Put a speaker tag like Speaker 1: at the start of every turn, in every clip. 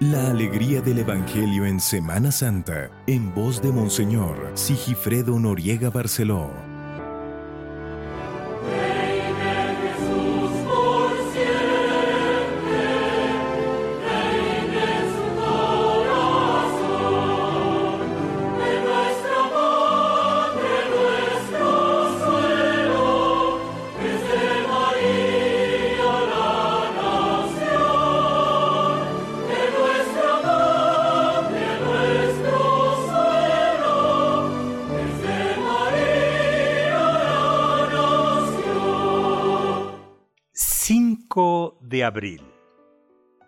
Speaker 1: La alegría del Evangelio en Semana Santa, en voz de Monseñor Sigifredo Noriega Barceló.
Speaker 2: De abril,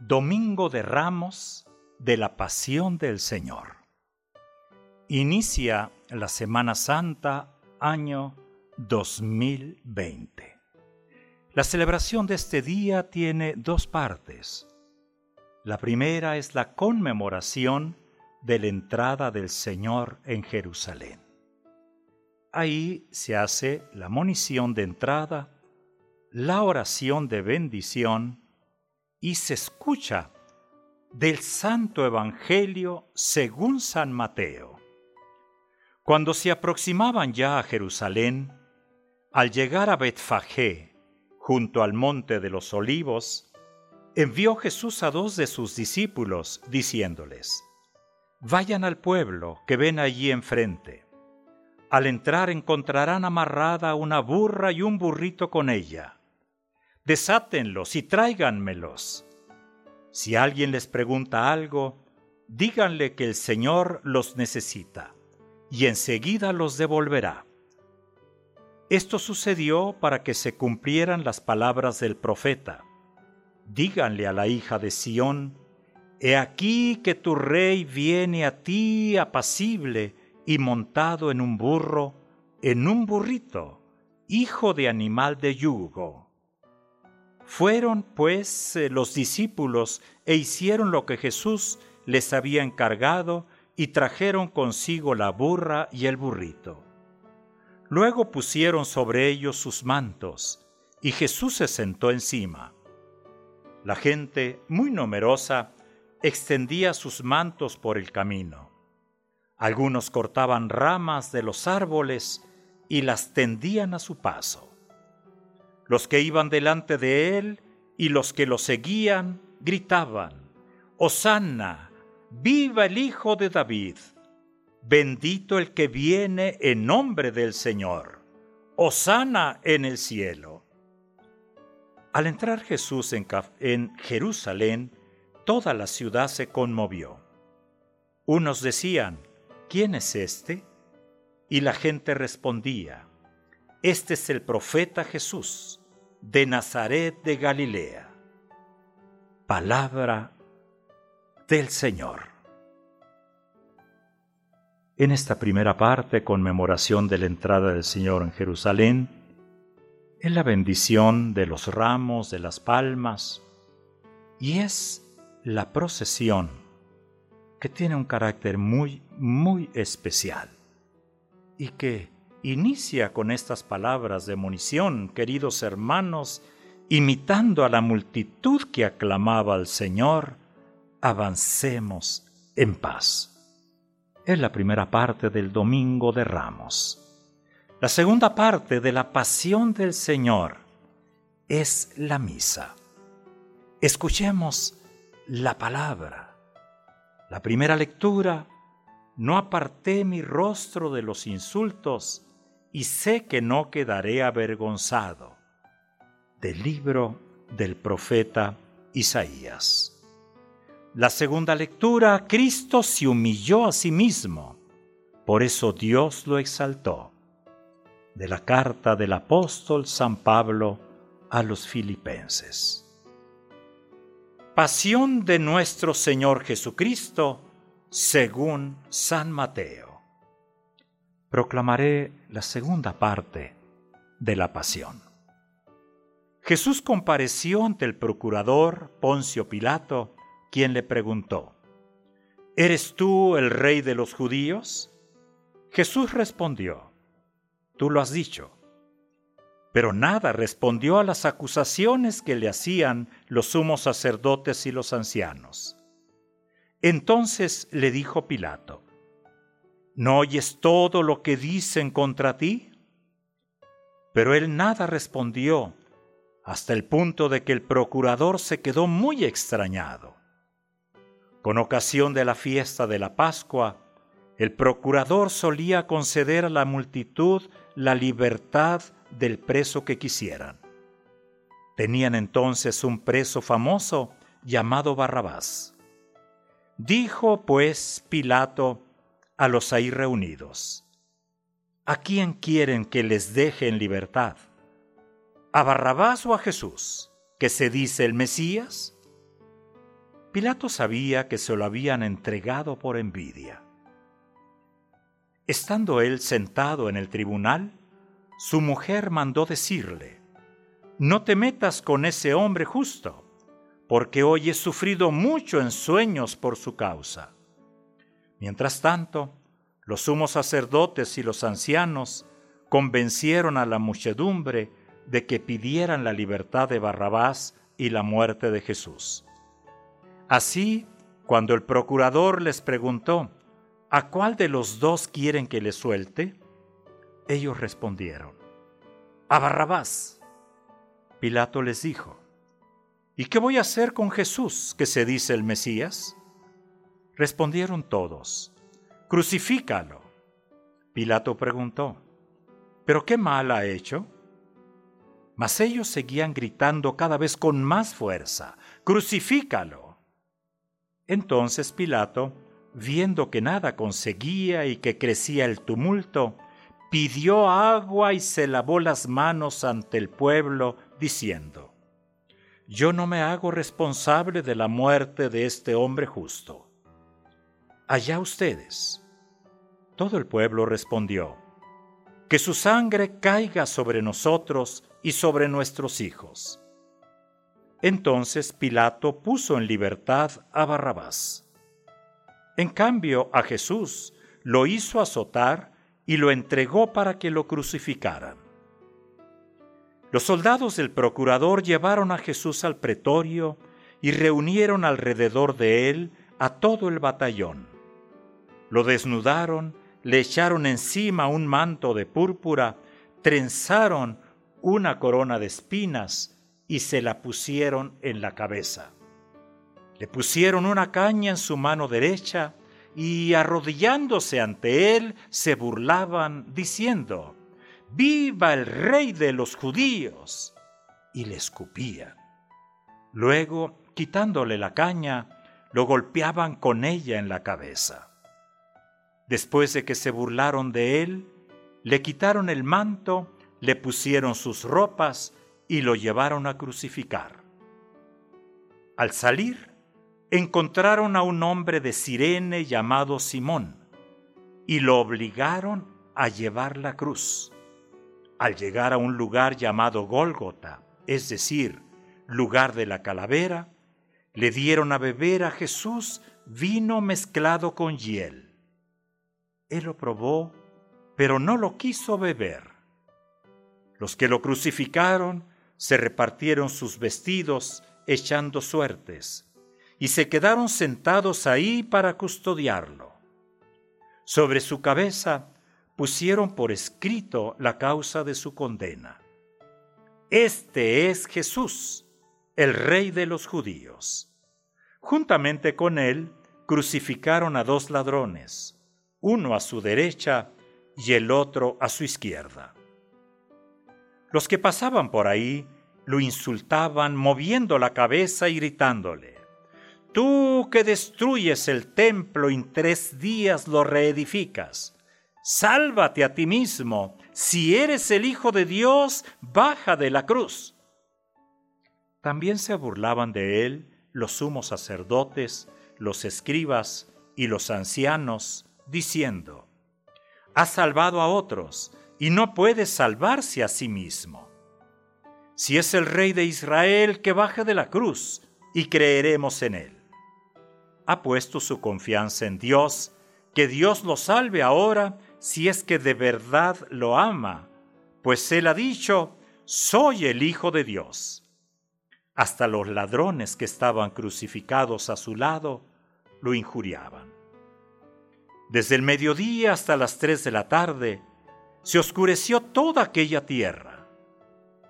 Speaker 2: Domingo de Ramos de la Pasión del Señor. Inicia la Semana Santa año 2020. La celebración de este día tiene dos partes. La primera es la conmemoración de la entrada del Señor en Jerusalén. Ahí se hace la monición de entrada la oración de bendición y se escucha del Santo Evangelio según San Mateo. Cuando se aproximaban ya a Jerusalén, al llegar a Betfagé, junto al monte de los olivos, envió Jesús a dos de sus discípulos, diciéndoles, Vayan al pueblo que ven allí enfrente. Al entrar encontrarán amarrada una burra y un burrito con ella desátenlos y tráiganmelos. Si alguien les pregunta algo, díganle que el Señor los necesita, y enseguida los devolverá. Esto sucedió para que se cumplieran las palabras del profeta. Díganle a la hija de Sión, He aquí que tu rey viene a ti apacible y montado en un burro, en un burrito, hijo de animal de yugo. Fueron pues eh, los discípulos e hicieron lo que Jesús les había encargado y trajeron consigo la burra y el burrito. Luego pusieron sobre ellos sus mantos y Jesús se sentó encima. La gente, muy numerosa, extendía sus mantos por el camino. Algunos cortaban ramas de los árboles y las tendían a su paso. Los que iban delante de él y los que lo seguían gritaban, Hosanna, viva el Hijo de David, bendito el que viene en nombre del Señor, Hosanna en el cielo. Al entrar Jesús en, en Jerusalén, toda la ciudad se conmovió. Unos decían, ¿quién es este? Y la gente respondía, este es el profeta Jesús, de Nazaret de Galilea. Palabra del Señor. En esta primera parte, conmemoración de la entrada del Señor en Jerusalén, en la bendición de los ramos, de las palmas, y es la procesión que tiene un carácter muy, muy especial y que inicia con estas palabras de munición, queridos hermanos, imitando a la multitud que aclamaba al Señor, avancemos en paz. Es la primera parte del Domingo de Ramos. La segunda parte de la Pasión del Señor es la misa. Escuchemos la palabra. La primera lectura, no aparté mi rostro de los insultos, y sé que no quedaré avergonzado. Del libro del profeta Isaías. La segunda lectura, Cristo se humilló a sí mismo, por eso Dios lo exaltó. De la carta del apóstol San Pablo a los filipenses. Pasión de nuestro Señor Jesucristo según San Mateo proclamaré la segunda parte de la pasión. Jesús compareció ante el procurador Poncio Pilato, quien le preguntó, ¿Eres tú el rey de los judíos? Jesús respondió, Tú lo has dicho. Pero nada respondió a las acusaciones que le hacían los sumos sacerdotes y los ancianos. Entonces le dijo Pilato, ¿no oyes todo lo que dicen contra ti? Pero él nada respondió, hasta el punto de que el procurador se quedó muy extrañado. Con ocasión de la fiesta de la Pascua, el procurador solía conceder a la multitud la libertad del preso que quisieran. Tenían entonces un preso famoso llamado Barrabás. Dijo pues Pilato a los ahí reunidos, ¿a quién quieren que les deje en libertad? ¿A Barrabás o a Jesús, que se dice el Mesías? Pilato sabía que se lo habían entregado por envidia. Estando él sentado en el tribunal, su mujer mandó decirle, No te metas con ese hombre justo, porque hoy he sufrido mucho en sueños por su causa. Mientras tanto, los sumos sacerdotes y los ancianos convencieron a la muchedumbre de que pidieran la libertad de Barrabás y la muerte de Jesús. Así, cuando el procurador les preguntó, ¿A cuál de los dos quieren que le suelte? Ellos respondieron, A Barrabás. Pilato les dijo, ¿Y qué voy a hacer con Jesús, que se dice el Mesías? Respondieron todos, Crucifícalo. Pilato preguntó, ¿pero qué mal ha hecho? Mas ellos seguían gritando cada vez con más fuerza, Crucifícalo. Entonces Pilato, viendo que nada conseguía y que crecía el tumulto, pidió agua y se lavó las manos ante el pueblo, diciendo, Yo no me hago responsable de la muerte de este hombre justo. Allá ustedes. Todo el pueblo respondió, Que su sangre caiga sobre nosotros y sobre nuestros hijos. Entonces Pilato puso en libertad a Barrabás en cambio, a Jesús lo hizo azotar y lo entregó para que lo crucificaran. Los soldados del procurador llevaron a Jesús al pretorio y reunieron alrededor de él a todo el batallón. Lo desnudaron, le echaron encima un manto de púrpura, trenzaron una corona de espinas y se la pusieron en la cabeza. Le pusieron una caña en su mano derecha y arrodillándose ante él se burlaban diciendo, ¡Viva el rey de los judíos! Y le escupían. Luego, quitándole la caña, lo golpeaban con ella en la cabeza. Después de que se burlaron de él, le quitaron el manto, le pusieron sus ropas y lo llevaron a crucificar. Al salir, encontraron a un hombre de Sirene llamado Simón y lo obligaron a llevar la cruz. Al llegar a un lugar llamado Gólgota, es decir, lugar de la calavera, le dieron a beber a Jesús vino mezclado con hiel. Él lo probó, pero no lo quiso beber. Los que lo crucificaron se repartieron sus vestidos echando suertes y se quedaron sentados ahí para custodiarlo. Sobre su cabeza pusieron por escrito la causa de su condena. Este es Jesús, el rey de los judíos. Juntamente con él crucificaron a dos ladrones, uno a su derecha y el otro a su izquierda. Los que pasaban por ahí lo insultaban moviendo la cabeza y gritándole, Tú que destruyes el templo y en tres días lo reedificas, sálvate a ti mismo. Si eres el Hijo de Dios, baja de la cruz. También se burlaban de él los sumos sacerdotes, los escribas y los ancianos, diciendo, Has salvado a otros y no puedes salvarse a sí mismo. Si es el Rey de Israel, que baje de la cruz y creeremos en él ha puesto su confianza en Dios, que Dios lo salve ahora si es que de verdad lo ama, pues él ha dicho, soy el Hijo de Dios. Hasta los ladrones que estaban crucificados a su lado lo injuriaban. Desde el mediodía hasta las tres de la tarde se oscureció toda aquella tierra,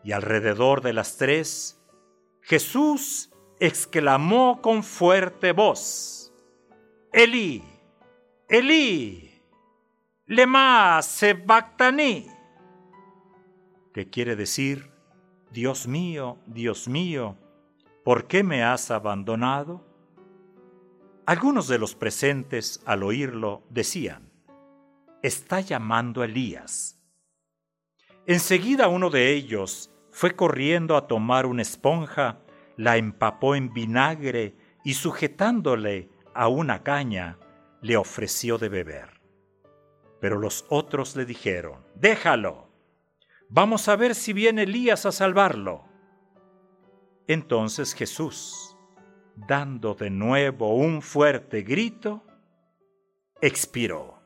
Speaker 2: y alrededor de las tres Jesús exclamó con fuerte voz, Elí, Elí, lema sebactani, que quiere decir, Dios mío, Dios mío, ¿por qué me has abandonado? Algunos de los presentes, al oírlo, decían, está llamando a Elías. Enseguida uno de ellos fue corriendo a tomar una esponja, la empapó en vinagre y sujetándole a una caña, le ofreció de beber. Pero los otros le dijeron, déjalo, vamos a ver si viene Elías a salvarlo. Entonces Jesús, dando de nuevo un fuerte grito, expiró.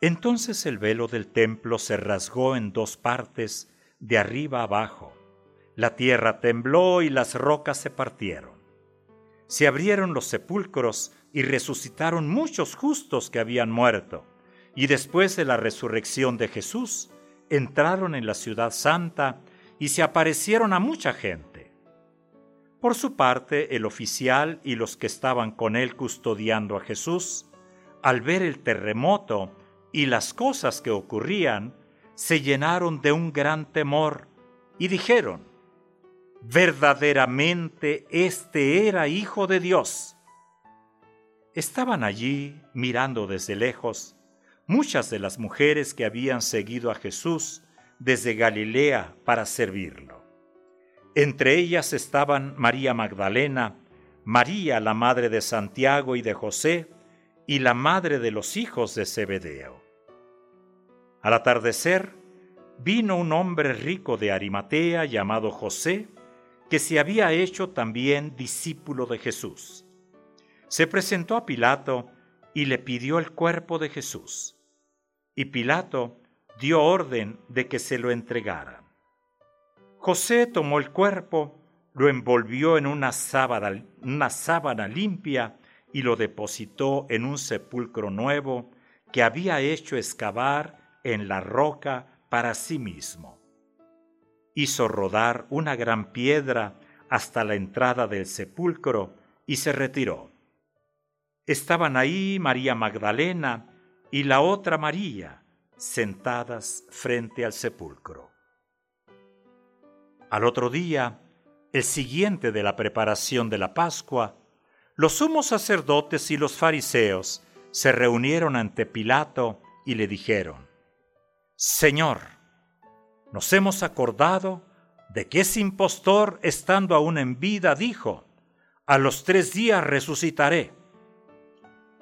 Speaker 2: Entonces el velo del templo se rasgó en dos partes, de arriba abajo. La tierra tembló y las rocas se partieron. Se abrieron los sepulcros y resucitaron muchos justos que habían muerto. Y después de la resurrección de Jesús, entraron en la ciudad santa y se aparecieron a mucha gente. Por su parte, el oficial y los que estaban con él custodiando a Jesús, al ver el terremoto y las cosas que ocurrían, se llenaron de un gran temor y dijeron, verdaderamente este era hijo de Dios. Estaban allí mirando desde lejos muchas de las mujeres que habían seguido a Jesús desde Galilea para servirlo. Entre ellas estaban María Magdalena, María la madre de Santiago y de José, y la madre de los hijos de Zebedeo. Al atardecer, vino un hombre rico de Arimatea llamado José, que se había hecho también discípulo de Jesús. Se presentó a Pilato y le pidió el cuerpo de Jesús. Y Pilato dio orden de que se lo entregara. José tomó el cuerpo, lo envolvió en una sábana, limpia y lo depositó en un sepulcro nuevo que había hecho excavar en la roca para sí mismo. Hizo rodar una gran piedra hasta la entrada del sepulcro y se retiró. Estaban ahí María Magdalena y la otra María, sentadas frente al sepulcro. Al otro día, el siguiente de la preparación de la Pascua, los sumos sacerdotes y los fariseos se reunieron ante Pilato y le dijeron, Señor, nos hemos acordado de que ese impostor, estando aún en vida, dijo, a los tres días resucitaré.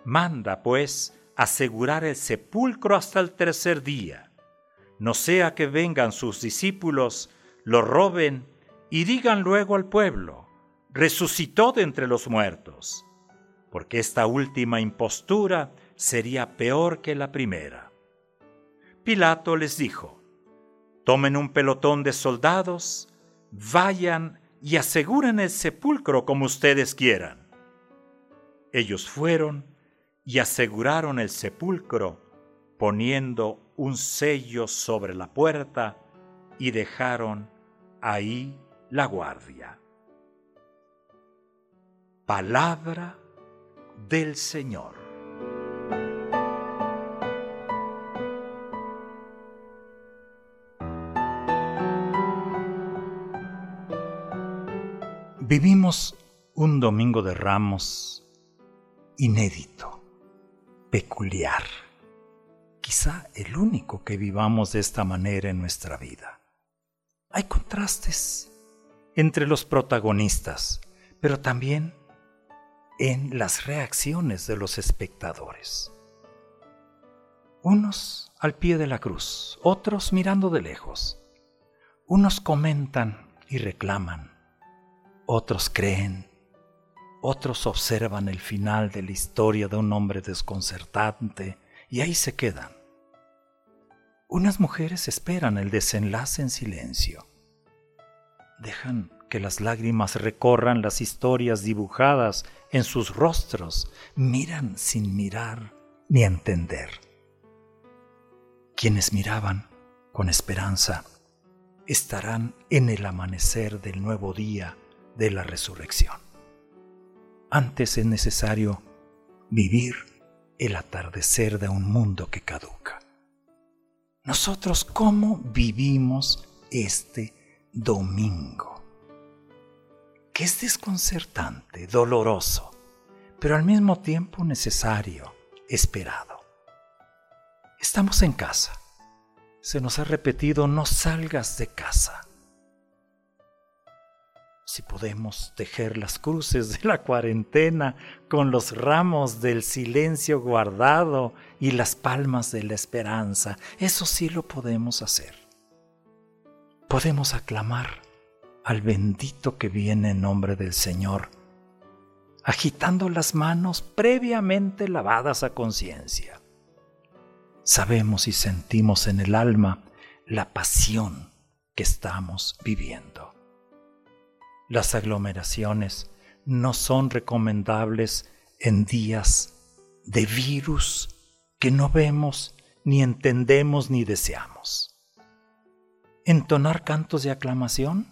Speaker 2: Manda, pues, asegurar el sepulcro hasta el tercer día, no sea que vengan sus discípulos, lo roben y digan luego al pueblo, resucitó de entre los muertos, porque esta última impostura sería peor que la primera. Pilato les dijo, tomen un pelotón de soldados, vayan y aseguren el sepulcro como ustedes quieran. Ellos fueron y aseguraron el sepulcro poniendo un sello sobre la puerta y dejaron ahí la guardia. Palabra del Señor. Vivimos un domingo de ramos inédito peculiar, quizá el único que vivamos de esta manera en nuestra vida. Hay contrastes entre los protagonistas, pero también en las reacciones de los espectadores. Unos al pie de la cruz, otros mirando de lejos. Unos comentan y reclaman, otros creen otros observan el final de la historia de un hombre desconcertante y ahí se quedan. Unas mujeres esperan el desenlace en silencio. Dejan que las lágrimas recorran las historias dibujadas en sus rostros, miran sin mirar ni entender. Quienes miraban con esperanza estarán en el amanecer del nuevo día de la resurrección. Antes es necesario vivir el atardecer de un mundo que caduca. Nosotros, ¿cómo vivimos este domingo? Que es desconcertante, doloroso, pero al mismo tiempo necesario, esperado. Estamos en casa. Se nos ha repetido, no salgas de casa si podemos tejer las cruces de la cuarentena con los ramos del silencio guardado y las palmas de la esperanza, eso sí lo podemos hacer. Podemos aclamar al bendito que viene en nombre del Señor, agitando las manos previamente lavadas a conciencia. Sabemos y sentimos en el alma la pasión que estamos viviendo las aglomeraciones no son recomendables en días de virus que no vemos, ni entendemos, ni deseamos. ¿Entonar cantos de aclamación?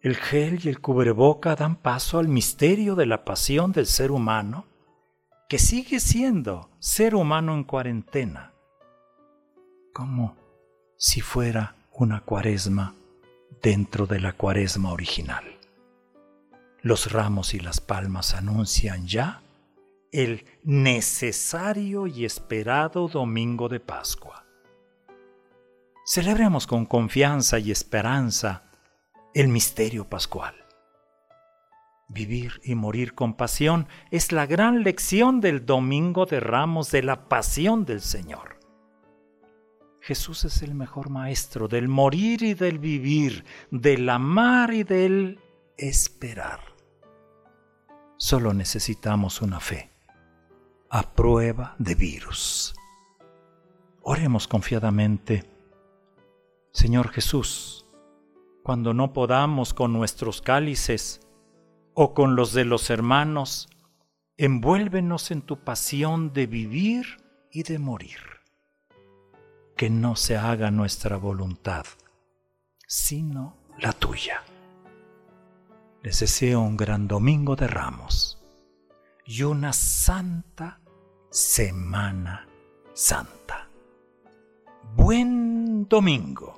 Speaker 2: El gel y el cubreboca dan paso al misterio de la pasión del ser humano, que sigue siendo ser humano en cuarentena, como si fuera una cuaresma dentro de la cuaresma original. Los ramos y las palmas anuncian ya el necesario y esperado domingo de Pascua. Celebremos con confianza y esperanza el misterio pascual. Vivir y morir con pasión es la gran lección del Domingo de Ramos de la pasión del Señor. Jesús es el mejor maestro del morir y del vivir, del amar y del esperar. Solo necesitamos una fe a prueba de virus. Oremos confiadamente. Señor Jesús, cuando no podamos con nuestros cálices o con los de los hermanos, envuélvenos en tu pasión de vivir y de morir que no se haga nuestra voluntad, sino la tuya. Les deseo un gran domingo de ramos y una santa Semana Santa. Buen domingo.